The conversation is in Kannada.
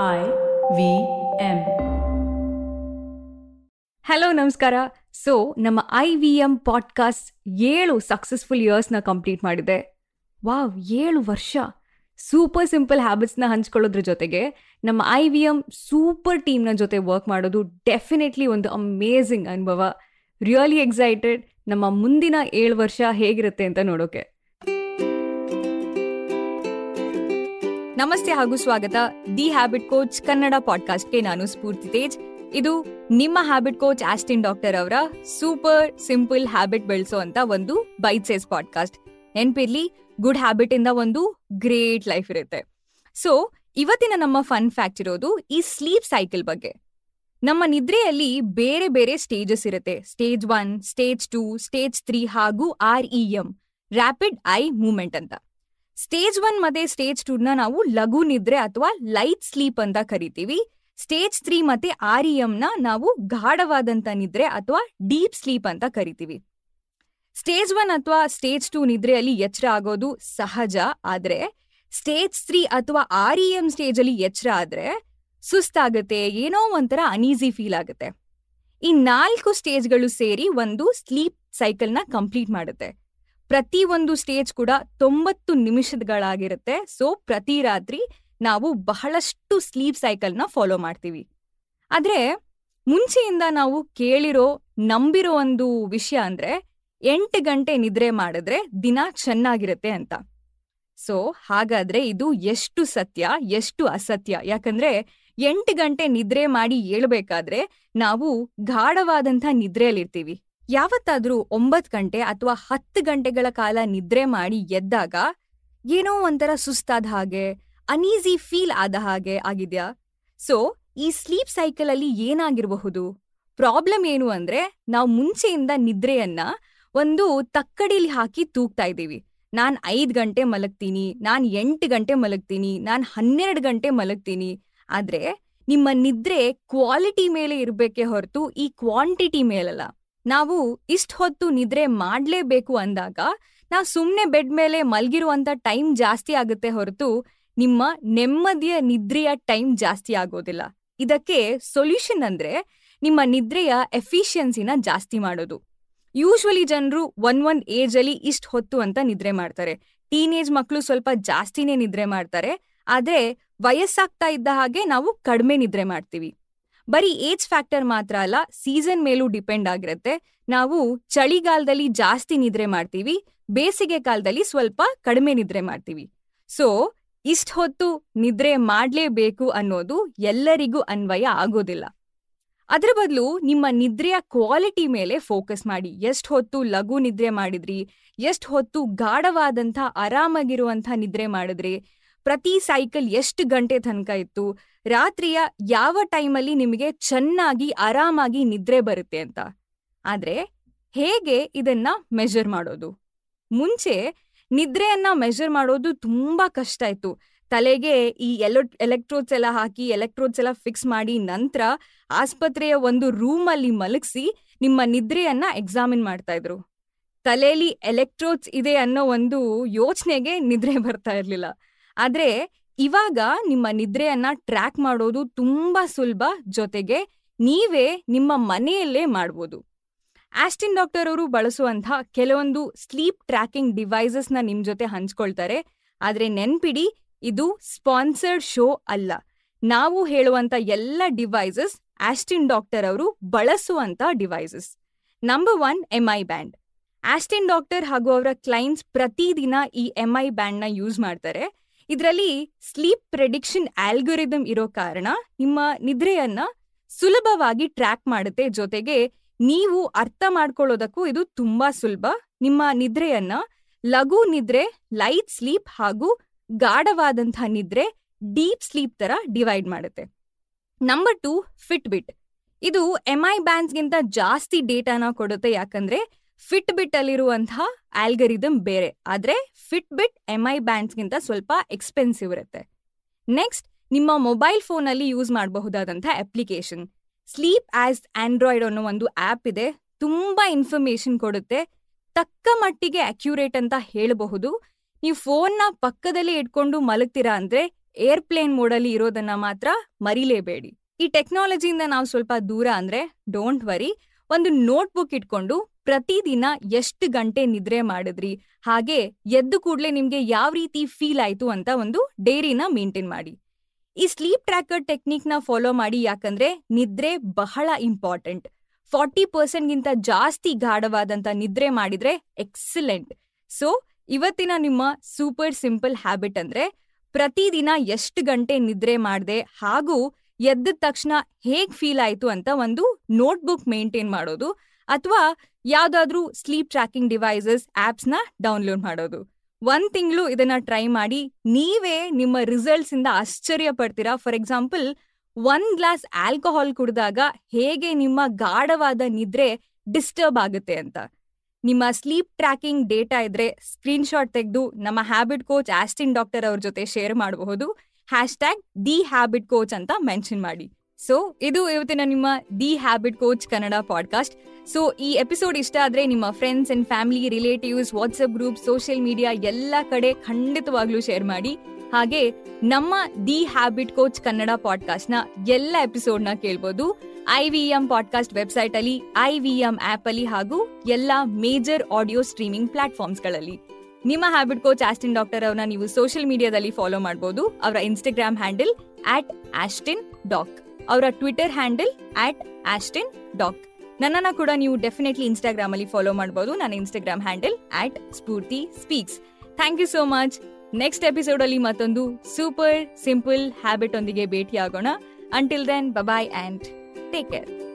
I V M. ಹಲೋ, ನಮಸ್ಕಾರ. ಸೊ, ನಮ್ಮ ಐ ವಿ ಎಂ ಪಾಡ್ಕಾಸ್ಟ್ ಏಳು ಸಕ್ಸಸ್ಫುಲ್ ಇಯರ್ಸ್ನ ಕಂಪ್ಲೀಟ್ ಮಾಡಿದೆ. ವಾವ್, ಏಳು ವರ್ಷ. ಸೂಪರ್ ಸಿಂಪಲ್ ಹ್ಯಾಬಿಟ್ಸ್ನ ಹಂಚ್ಕೊಳ್ಳೋದ್ರ ಜೊತೆಗೆ ನಮ್ಮ ಐ ವಿ ಎಂ ಸೂಪರ್ ಟೀಮ್ನ ಜೊತೆ ವರ್ಕ್ ಮಾಡೋದು ಡೆಫಿನೆಟ್ಲಿ ಒಂದು ಅಮೇಝಿಂಗ್ ಅನುಭವ. ರಿಯಲಿ ಎಕ್ಸೈಟೆಡ್ ನಮ್ಮ ಮುಂದಿನ ಏಳು ವರ್ಷ ಹೇಗಿರುತ್ತೆ ಅಂತ ನೋಡೋಕೆ. ನಮಸ್ತೆ ಹಾಗೂ ಸ್ವಾಗತ. ದಿ ಹ್ಯಾಬಿಟ್ ಕೋಚ್ ಕನ್ನಡ ಪಾಡ್ಕಾಸ್ಟ್ಗೆ ನಾನು ಸ್ಫೂರ್ತಿ ತೇಜ್. ಇದು ನಿಮ್ಮ ಹ್ಯಾಬಿಟ್ ಕೋಚ್ ಆಸ್ಟಿನ್ ಡಾಕ್ಟರ್ ಅವರ ಸೂಪರ್ ಸಿಂಪಲ್ ಹ್ಯಾಬಿಟ್ ಬೆಳೆಸೋ ಅಂತ ಒಂದು ಬೈಟ್ ಸೇಸ್ ಪಾಡ್ಕಾಸ್ಟ್. ನೆನ್ಪಿರ್ಲಿ, ಗುಡ್ ಹ್ಯಾಬಿಟ್ ಇಂದ ಒಂದು ಗ್ರೇಟ್ ಲೈಫ್ ಇರುತ್ತೆ. ಸೊ, ಇವತ್ತಿನ ನಮ್ಮ ಫನ್ ಫ್ಯಾಕ್ಟ್ ಇರೋದು ಈ ಸ್ಲೀಪ್ ಸೈಕಲ್ ಬಗ್ಗೆ. ನಮ್ಮ ನಿದ್ರೆಯಲ್ಲಿ ಬೇರೆ ಬೇರೆ ಸ್ಟೇಜಸ್ ಇರುತ್ತೆ. Stage one, stage two, stage three ಹಾಗೂ R E M, rapid eye movement ಅಂತ. ಸ್ಟೇಜ್ ಒನ್ ಮತ್ತೆ ಸ್ಟೇಜ್ ಟೂ ನ ನಾವು ಲಘು ನಿದ್ರೆ ಅಥವಾ ಲೈಟ್ ಸ್ಲೀಪ್ ಅಂತ ಕರಿತೀವಿ. ಸ್ಟೇಜ್ ತ್ರೀ ಮತ್ತೆ ಆರ್ನ ನಾವು ಗಾಢವಾದಂತ ನಿದ್ರೆ ಅಥವಾ ಡೀಪ್ ಸ್ಲೀಪ್ ಅಂತ ಕರಿತೀವಿ. ಸ್ಟೇಜ್ ಒನ್ ಅಥವಾ ಸ್ಟೇಜ್ ಟೂ ನಿದ್ರೆಯಲ್ಲಿ ಎಚ್ಚರ ಆಗೋದು ಸಹಜ. ಆದ್ರೆ ಸ್ಟೇಜ್ ತ್ರೀ ಅಥವಾ ಆರ್ ಇ ಎಂ ಸ್ಟೇಜ್ ಅಲ್ಲಿ ಎಚ್ಚರ ಆದ್ರೆ ಸುಸ್ತಾಗುತ್ತೆ, ಏನೋ ಒಂಥರ ಅನೀಸಿ ಫೀಲ್ ಆಗುತ್ತೆ. ಈ ನಾಲ್ಕು ಸ್ಟೇಜ್ಗಳು ಸೇರಿ ಒಂದು ಸ್ಲೀಪ್ ಸೈಕಲ್ನ ಕಂಪ್ಲೀಟ್ ಮಾಡುತ್ತೆ. ಪ್ರತಿ ಒಂದು ಸ್ಟೇಜ್ ಕೂಡ ತೊಂಬತ್ತು ನಿಮಿಷಗಳಾಗಿರುತ್ತೆ. ಸೊ ಪ್ರತಿ ರಾತ್ರಿ ನಾವು ಬಹಳಷ್ಟು ಸ್ಲೀಪ್ ಸೈಕಲ್ನ ಫಾಲೋ ಮಾಡ್ತೀವಿ. ಆದ್ರೆ, ಮುಂಚೆಯಿಂದ ನಾವು ಕೇಳಿರೋ, ನಂಬಿರೋ ಒಂದು ವಿಷಯ ಅಂದ್ರೆ ಎಂಟು ಗಂಟೆ ನಿದ್ರೆ ಮಾಡಿದ್ರೆ ದಿನ ಚೆನ್ನಾಗಿರುತ್ತೆ ಅಂತ. ಸೊ ಹಾಗಾದ್ರೆ ಇದು ಎಷ್ಟು ಸತ್ಯ, ಎಷ್ಟು ಅಸತ್ಯ? ಯಾಕಂದ್ರೆ ಎಂಟು ಗಂಟೆ ನಿದ್ರೆ ಮಾಡಿ ಏಳ್ಬೇಕಾದ್ರೆ ನಾವು ಗಾಢವಾದಂಥ ನಿದ್ರೆಯಲ್ಲಿರ್ತೀವಿ. ಯಾವತ್ತಾದ್ರೂ ಒಂಬತ್ತು ಗಂಟೆ ಅಥವಾ ಹತ್ತು ಗಂಟೆಗಳ ಕಾಲ ನಿದ್ರೆ ಮಾಡಿ ಎದ್ದಾಗ ಏನೋ ಒಂಥರ ಸುಸ್ತಾದ ಹಾಗೆ ಅನೀಸಿ ಫೀಲ್ ಆದ ಹಾಗೆ ಆಗಿದ್ಯಾ? ಸೊ ಈ ಸ್ಲೀಪ್ ಸೈಕಲ್ ಅಲ್ಲಿ ಏನಾಗಿರಬಹುದು? ಪ್ರಾಬ್ಲಮ್ ಏನು ಅಂದ್ರೆ ನಾವು ಮುಂಚೆಯಿಂದ ನಿದ್ರೆಯನ್ನ ಒಂದು ತಕ್ಕಡಿಲಿ ಹಾಕಿ ತೂಗ್ತಾ ಇದ್ದೀವಿ. ನಾನ್ ಐದ್ ಗಂಟೆ ಮಲಗ್ತೀನಿ, ನಾನ್ ಎಂಟು ಗಂಟೆ ಮಲಗ್ತೀನಿ, ನಾನ್ ಹನ್ನೆರಡು ಗಂಟೆ ಮಲಗ್ತೀನಿ. ಆದ್ರೆ ನಿಮ್ಮ ನಿದ್ರೆ ಕ್ವಾಲಿಟಿ ಮೇಲೆ ಇರ್ಬೇಕೆ ಹೊರತು ಈ ಕ್ವಾಂಟಿಟಿ ಮೇಲಲ್ಲ. ನಾವು ಇಷ್ಟ ಹೊತ್ತು ನಿದ್ರೆ ಮಾಡ್ಲೇಬೇಕು ಅಂದಾಗ ನಾವು ಸುಮ್ಮನೆ ಬೆಡ್ ಮೇಲೆ ಮಲ್ಗಿರುವಂತ ಟೈಮ್ ಜಾಸ್ತಿ ಆಗುತ್ತೆ ಹೊರತು ನಿಮ್ಮ ನೆಮ್ಮದಿಯ ನಿದ್ರೆಯ ಟೈಮ್ ಜಾಸ್ತಿ ಆಗೋದಿಲ್ಲ. ಇದಕ್ಕೆ ಸೊಲ್ಯೂಷನ್ ಅಂದ್ರೆ ನಿಮ್ಮ ನಿದ್ರೆಯ ಎಫಿಷಿಯನ್ಸಿನ ಜಾಸ್ತಿ ಮಾಡೋದು. ಯೂಶ್ವಲಿ ಜನರು ಒನ್ ಒನ್ ಏಜ್ ಅಲ್ಲಿ ಇಷ್ಟ ಹೊತ್ತು ಅಂತ ನಿದ್ರೆ ಮಾಡ್ತಾರೆ. ಟೀನೇಜ್ ಮಕ್ಕಳು ಸ್ವಲ್ಪ ಜಾಸ್ತಿನೇ ನಿದ್ರೆ ಮಾಡ್ತಾರೆ. ಆದ್ರೆ ವಯಸ್ಸಾಗ್ತಾ ಇದ್ದ ಹಾಗೆ ನಾವು ಕಡಿಮೆ ನಿದ್ರೆ ಮಾಡ್ತೀವಿ. ಬರೀ ಏಜ್ ಫ್ಯಾಕ್ಟರ್ ಮಾತ್ರ ಅಲ್ಲ, ಸೀಸನ್ ಮೇಲೂ ಡಿಪೆಂಡ್ ಆಗಿರುತ್ತೆ. ನಾವು ಚಳಿಗಾಲದಲ್ಲಿ ಜಾಸ್ತಿ ನಿದ್ರೆ ಮಾಡ್ತೀವಿ, ಬೇಸಿಗೆ ಕಾಲದಲ್ಲಿ ಸ್ವಲ್ಪ ಕಡಿಮೆ ನಿದ್ರೆ ಮಾಡ್ತೀವಿ. ಸೊ, ಇಷ್ಟ ಹೊತ್ತು ನಿದ್ರೆ ಮಾಡಲೇಬೇಕು ಅನ್ನೋದು ಎಲ್ಲರಿಗೂ ಅನ್ವಯ ಆಗೋದಿಲ್ಲ. ಅದರ ಬದಲು ನಿಮ್ಮ ನಿದ್ರೆಯ ಕ್ವಾಲಿಟಿ ಮೇಲೆ ಫೋಕಸ್ ಮಾಡಿ. ಎಷ್ಟು ಹೊತ್ತು ಲಘು ನಿದ್ರೆ ಮಾಡಿದ್ರಿ, ಎಷ್ಟು ಹೊತ್ತು ಗಾಢವಾದಂಥ ಆರಾಮಾಗಿರುವಂಥ ನಿದ್ರೆ ಮಾಡಿದ್ರಿ ಪ್ರತಿ ಸೈಕಲ್ ಎಷ್ಟು ಗಂಟೆ ತನಕ ಇತ್ತು, ರಾತ್ರಿಯ ಯಾವ ಟೈಮಲ್ಲಿ ನಿಮಗೆ ಚೆನ್ನಾಗಿ ಆರಾಮಾಗಿ ನಿದ್ರೆ ಬರುತ್ತೆ ಅಂತ. ಆದ್ರೆ ಹೇಗೆ ಇದನ್ನ ಮೆಷರ್ ಮಾಡೋದು? ಮುಂಚೆ ನಿದ್ರೆಯನ್ನ ಮೆಷರ್ ಮಾಡೋದು ತುಂಬಾ ಕಷ್ಟ ಇತ್ತು. ತಲೆಗೆ ಈ ಎಲೊ ಎಲೆಕ್ಟ್ರೋಡ್ಸ್ ಎಲ್ಲ ಹಾಕಿ ಎಲೆಕ್ಟ್ರೋಡ್ಸ್ ಎಲ್ಲ ಫಿಕ್ಸ್ ಮಾಡಿ ನಂತರ ಆಸ್ಪತ್ರೆಯ ಒಂದು ರೂಮಲ್ಲಿ ಮಲಗಿಸಿ ನಿಮ್ಮ ನಿದ್ರೆಯನ್ನ ಎಕ್ಸಾಮಿನ್ ಮಾಡ್ತಾ ಇದ್ರು. ತಲೆಯಲ್ಲಿ ಎಲೆಕ್ಟ್ರೋಡ್ಸ್ ಇದೆ ಅನ್ನೋ ಒಂದು ಯೋಚನೆಗೆ ನಿದ್ರೆ ಬರ್ತಾ ಇರ್ಲಿಲ್ಲ. ಆದ್ರೆ ಇವಾಗ ನಿಮ್ಮ ನಿದ್ರೆಯನ್ನ ಟ್ರ್ಯಾಕ್ ಮಾಡೋದು ತುಂಬಾ ಸುಲಭ ಜೊತೆಗೆ ನೀವೇ ನಿಮ್ಮ ಮನೆಯಲ್ಲೇ ಮಾಡ್ಬೋದು. ಆಸ್ಟಿನ್ ಡಾಕ್ಟರ್ ಅವರು ಬಳಸುವಂಥ ಕೆಲವೊಂದು ಸ್ಲೀಪ್ ಟ್ರ್ಯಾಕಿಂಗ್ ಡಿವೈಸಸ್ನ ನಿಮ್ಮ ಜೊತೆ ಹಂಚ್ಕೊಳ್ತಾರೆ. ಆದರೆ ನೆನ್ಪಿಡಿ, ಇದು ಸ್ಪಾನ್ಸರ್ಡ್ ಶೋ ಅಲ್ಲ. ನಾವು ಹೇಳುವಂಥ ಎಲ್ಲ ಡಿವೈಸಸ್ ಆಸ್ಟಿನ್ ಡಾಕ್ಟರ್ ಅವರು ಬಳಸುವಂಥ devices number one M I band Austin doctor ಹಾಗೂ ಅವರ ಕ್ಲೈಂಟ್ಸ್ ಪ್ರತಿದಿನ ಈ ಎಂ ಐ ಬ್ಯಾಂಡ್ನ ಯೂಸ್ ಮಾಡ್ತಾರೆ. ಇದರಲ್ಲಿ ಸ್ಲೀಪ್ ಪ್ರೆಡಿಕ್ಷನ್ ಆಲ್ಗೊರಿದಮ್ ಇರೋ ಕಾರಣ ನಿಮ್ಮ ನಿದ್ರೆಯನ್ನ ಸುಲಭವಾಗಿ ಟ್ರ್ಯಾಕ್ ಮಾಡುತ್ತೆ. ಜೊತೆಗೆ ನೀವು ಅರ್ಥ ಮಾಡ್ಕೊಳ್ಳೋದಕ್ಕೂ ಇದು ತುಂಬಾ ಸುಲಭ. ನಿಮ್ಮ ನಿದ್ರೆಯನ್ನ ಲಘು ನಿದ್ರೆ ಲೈಟ್ ಸ್ಲೀಪ್ ಹಾಗೂ ಗಾಢವಾದಂತಹ ನಿದ್ರೆ ಡೀಪ್ ಸ್ಲೀಪ್ ತರ ಡಿವೈಡ್ ಮಾಡುತ್ತೆ. ನಂಬರ್ ಟು ಫಿಟ್ ಬಿಟ್ ಇದು ಎಂ ಐ ಬ್ಯಾಂಡ್ಸ್ಗಿಂತ ಜಾಸ್ತಿ ಡೇಟಾನ ಕೊಡುತ್ತೆ. ಯಾಕಂದ್ರೆ ಫಿಟ್ ಬಿಟ್ ಅಲ್ಲಿರುವಂತಹ ಆಲ್ಗರಿದಮ್ ಬೇರೆ. ಆದ್ರೆ ಫಿಟ್ ಬಿಟ್ ಎಂ ಐ ಬ್ಯಾಂಡ್ಸ್ಗಿಂತ ಸ್ವಲ್ಪ ಎಕ್ಸ್ಪೆನ್ಸಿವ್ ಇರುತ್ತೆ. ನೆಕ್ಸ್ಟ್ ನಿಮ್ಮ ಮೊಬೈಲ್ ಫೋನಲ್ಲಿ ಯೂಸ್ ಮಾಡಬಹುದಾದಂಥ ಅಪ್ಲಿಕೇಶನ್ ಸ್ಲೀಪ್ ಆಸ್ ಆಂಡ್ರಾಯ್ಡ್ ಅನ್ನೋ ಒಂದು ಆಪ್ ಇದೆ. ತುಂಬಾ ಇನ್ಫಾರ್ಮೇಶನ್ ಕೊಡುತ್ತೆ. ತಕ್ಕ ಮಟ್ಟಿಗೆ ಅಕ್ಯುರೇಟ್ ಅಂತ ಹೇಳಬಹುದು. ನೀವು ಫೋನ್ನ ಪಕ್ಕದಲ್ಲಿ ಇಟ್ಕೊಂಡು ಮಲಗ್ತೀರಾ ಅಂದ್ರೆ ಏರ್ಪ್ಲೇನ್ ಮೋಡಲ್ಲಿ ಇರೋದನ್ನ ಮಾತ್ರ ಮರಿಲೇಬೇಡಿ. ಈ ಟೆಕ್ನಾಲಜಿಯಿಂದ ನಾವು ಸ್ವಲ್ಪ ದೂರ ಅಂದ್ರೆ ಡೋಂಟ್ ವರಿ ಒಂದು ನೋಟ್ಬುಕ್ ಇಟ್ಕೊಂಡು ಪ್ರತಿದಿನ ಎಷ್ಟು ಗಂಟೆ ನಿದ್ರೆ ಮಾಡಿದ್ರಿ? ಹಾಗೆ ಎದ್ದು ಕೂಡಲೇ ನಿಮ್ಗೆ ಯಾವ ರೀತಿ ಫೀಲ್ ಆಯ್ತು ಅಂತ ಒಂದು ಡೈರಿನ ಮೇಂಟೈನ್ ಮಾಡಿ. ಈ ಸ್ಲೀಪ್ ಟ್ರ್ಯಾಕರ್ ಟೆಕ್ನಿಕ್ನ ಫಾಲೋ ಮಾಡಿ ಯಾಕಂದ್ರೆ ನಿದ್ರೆ ಬಹಳ ಇಂಪಾರ್ಟೆಂಟ್ ಫಾರ್ಟಿ ಪರ್ಸೆಂಟ್ಗಿಂತ ಜಾಸ್ತಿ ಗಾಢವಾದಂತ ನಿದ್ರೆ ಮಾಡಿದ್ರೆ ಎಕ್ಸಲೆಂಟ್ ಸೊ ಇವತ್ತಿನ ನಿಮ್ಮ ಸೂಪರ್ ಸಿಂಪಲ್ ಹ್ಯಾಬಿಟ್ ಅಂದ್ರೆ ಪ್ರತಿದಿನ ಎಷ್ಟು ಗಂಟೆ ನಿದ್ರೆ ಮಾಡಿದೆ ಹಾಗೂ ಎದ್ದ ತಕ್ಷಣ ಹೇಗ್ ಫೀಲ್ ಆಯ್ತು ಅಂತ ಒಂದು ನೋಟ್ಬುಕ್ ಮೇಂಟೈನ್ ಮಾಡೋದು. ಅಥವಾ ಯಾವ್ದಾದ್ರೂ ಸ್ಲೀಪ್ ಟ್ರ್ಯಾಕಿಂಗ್ ಡಿವೈಸಸ್ ಆಪ್ಸ್ನ ಡೌನ್ಲೋಡ್ ಮಾಡೋದು. ಒಂದ್ ತಿಂಗಳು ಇದನ್ನ ಟ್ರೈ ಮಾಡಿ, ನೀವೇ ನಿಮ್ಮ ರಿಸಲ್ಟ್ಸ್ ಇಂದ ಆಶ್ಚರ್ಯ ಪಡ್ತೀರಾ? ಫಾರ್ ಎಕ್ಸಾಂಪಲ್ ಒಂದ್ ಗ್ಲಾಸ್ ಆಲ್ಕೋಹಾಲ್ ಕುಡಿದಾಗ ಹೇಗೆ ನಿಮ್ಮ ಗಾಢವಾದ ನಿದ್ರೆ ಡಿಸ್ಟರ್ಬ್ ಆಗುತ್ತೆ ಅಂತ. ನಿಮ್ಮ ಸ್ಲೀಪ್ ಟ್ರ್ಯಾಕಿಂಗ್ ಡೇಟಾ ಇದ್ರೆ ಸ್ಕ್ರೀನ್ಶಾಟ್ ತೆಗೆದು ನಮ್ಮ ಹ್ಯಾಬಿಟ್ ಕೋಚ್ ಆಸ್ಟಿನ್ ಡಾಕ್ಟರ್ ಅವ್ರ ಜೊತೆ ಶೇರ್ ಮಾಡಬಹುದು. ಹ್ಯಾಶ್ ಟ್ಯಾಗ್ ಹ್ಯಾಬಿಟ್ ಕೋಚ್ ಅಂತ ಮೆನ್ಷನ್ ಮಾಡಿ. ಸೊ ಇದು ಇವತ್ತಿನ ನಿಮ್ಮ the habit coach Kannada podcast so ಈ ಎಪಿಸೋಡ್ ಇಷ್ಟ ಆದ್ರೆ ನಿಮ್ಮ friends and family relatives WhatsApp group social media ಎಲ್ಲ ಕಡೆ ಖಂಡಿತವಾಗ್ಲೂ ಶೇರ್ ಮಾಡಿ. ಹಾಗೆ ನಮ್ಮ ದಿ ಹ್ಯಾಬಿಟ್ ಕೋಚ್ ಕನ್ನಡ ಪಾಡ್ಕಾಸ್ಟ್ನ ಎಲ್ಲ ಎಪಿಸೋಡ್ನ ಕೇಳ್ಬೋದು. I V M podcast website ಅಲ್ಲಿ ಐ ವಿ ಎಂ ಆಪ್ ಅಲ್ಲಿ ಹಾಗೂ ಎಲ್ಲ ಮೇಜರ್ ಆಡಿಯೋ ಸ್ಟ್ರೀಮಿಂಗ್ ಪ್ಲಾಟ್ಫಾರ್ಮ್ಸ್ಗಳಲ್ಲಿ. ನಿಮ್ಮ ಹ್ಯಾಬಿಟ್ ಕೋಚ್ ಆಸ್ಟಿನ್ ಡಾಕ್ಟರ್ ಅವ್ರನ್ನ ನೀವು ಸೋಷಿಯಲ್ ಮೀಡಿಯಾದಲ್ಲಿ ಫಾಲೋ ಮಾಡಬಹುದು ಅವರ Instagram handle at Austin doc ಅವರ Twitter handle at Austin doc ನನ್ನನ್ನ ಕೂಡ ನೀವು ಡೆಫಿನೆಟ್ಲಿ ಇನ್ಸ್ಟಾಗ್ರಾಮ್ ಅಲ್ಲಿ ಫಾಲೋ ಮಾಡಬಹುದು ನನ್ನ Instagram handle at Spoorthi speaks thank you so much next episode ಅಲ್ಲಿ ಮತ್ತೊಂದು ಸೂಪರ್ ಸಿಂಪಲ್ ಹ್ಯಾಬಿಟ್ ಒಂದಿಗೆ ಭೇಟಿಯಾಗೋಣ. Until then bye-bye and take care